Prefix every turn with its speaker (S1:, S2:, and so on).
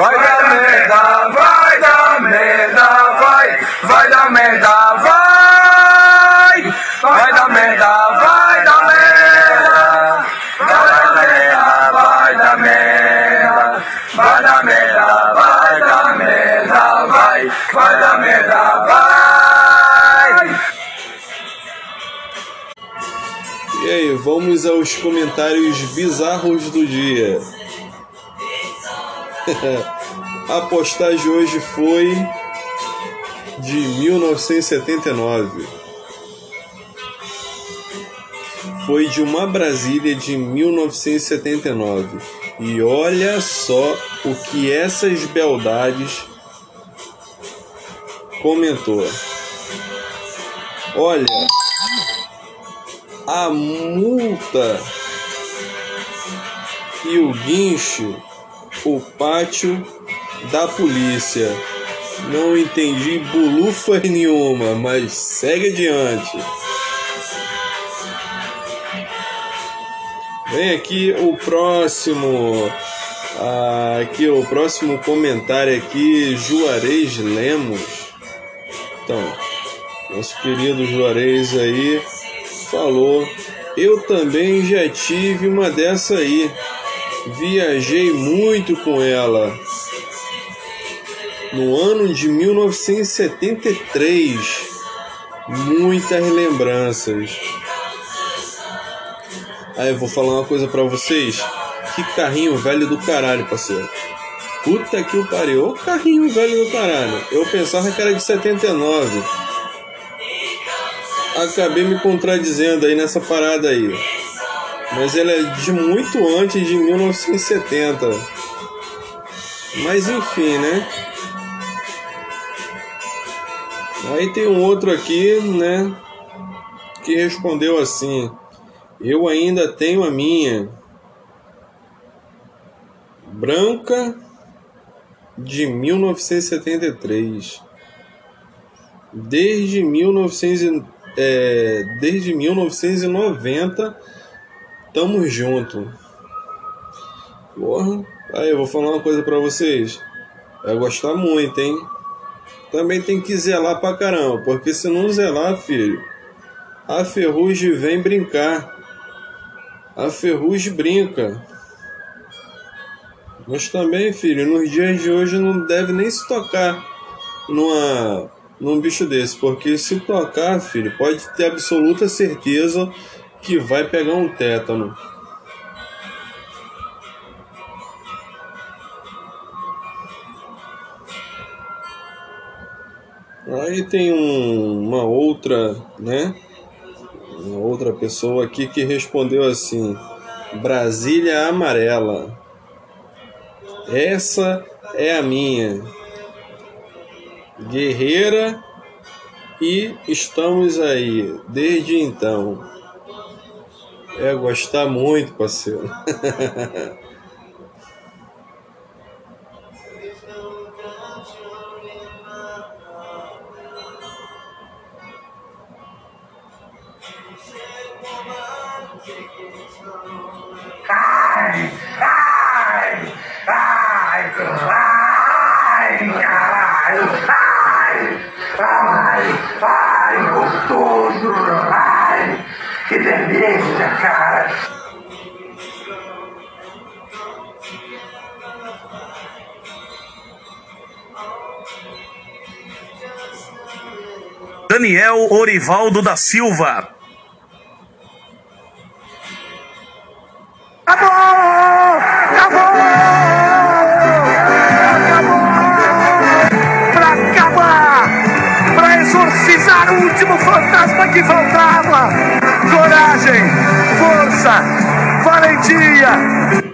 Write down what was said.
S1: Vai dar merda, vai dar merda, vai, vai dar merda, vai, vai dar merda, vai dar merda, vai dar merda, vai dar merda, vai dar merda, vai vai dar merda, vai.
S2: E aí, vamos aos comentários bizarros do dia. A postagem hoje foi de 1979. Foi de uma Brasília de 1979. E olha só o que essas beldades comentou. Olha, a multa e o guincho, o pátio da polícia. Não entendi bulufa nenhuma, mas segue adiante. Vem aqui o próximo. Ah, aqui o próximo comentário aqui, Juarez Lemos. Então, nosso querido Juarez aí falou: Eu também já tive uma dessa aí. Viajei muito com ela. No ano de 1973. Muitas lembranças. Aí eu vou falar uma coisa pra vocês. Que carrinho velho do caralho, parceiro. Puta que o pariu. Ô carrinho velho do caralho. Eu pensava que era de 79 acabei me contradizendo aí nessa parada aí. Mas ela é de muito antes de 1970. Mas enfim, né? Aí tem um outro aqui, né? Que respondeu assim: Eu ainda tenho a minha. Branca de 1973. Desde 1900 é, desde 1990 tamo junto. Porra, aí eu vou falar uma coisa pra vocês. Vai gostar muito, hein? Também tem que zelar pra caramba, porque se não zelar, filho, a ferrugem vem brincar. A ferrugem brinca. Mas também, filho, nos dias de hoje não deve nem se tocar numa num bicho desse, porque se tocar, filho, pode ter absoluta certeza que vai pegar um tétano. Aí tem um, uma outra, né? Uma outra pessoa aqui que respondeu assim: Brasília amarela. Essa é a minha guerreira e estamos aí desde então. É gostar muito, parceiro.
S1: Ai, ai, ai, ai, ai, ai, ai, gostoso, ai, que delícia, cara.
S3: Daniel Orivaldo da Silva.
S1: Acabou! Acabou! Acabou! Pra acabar! Pra exorcizar o último dia.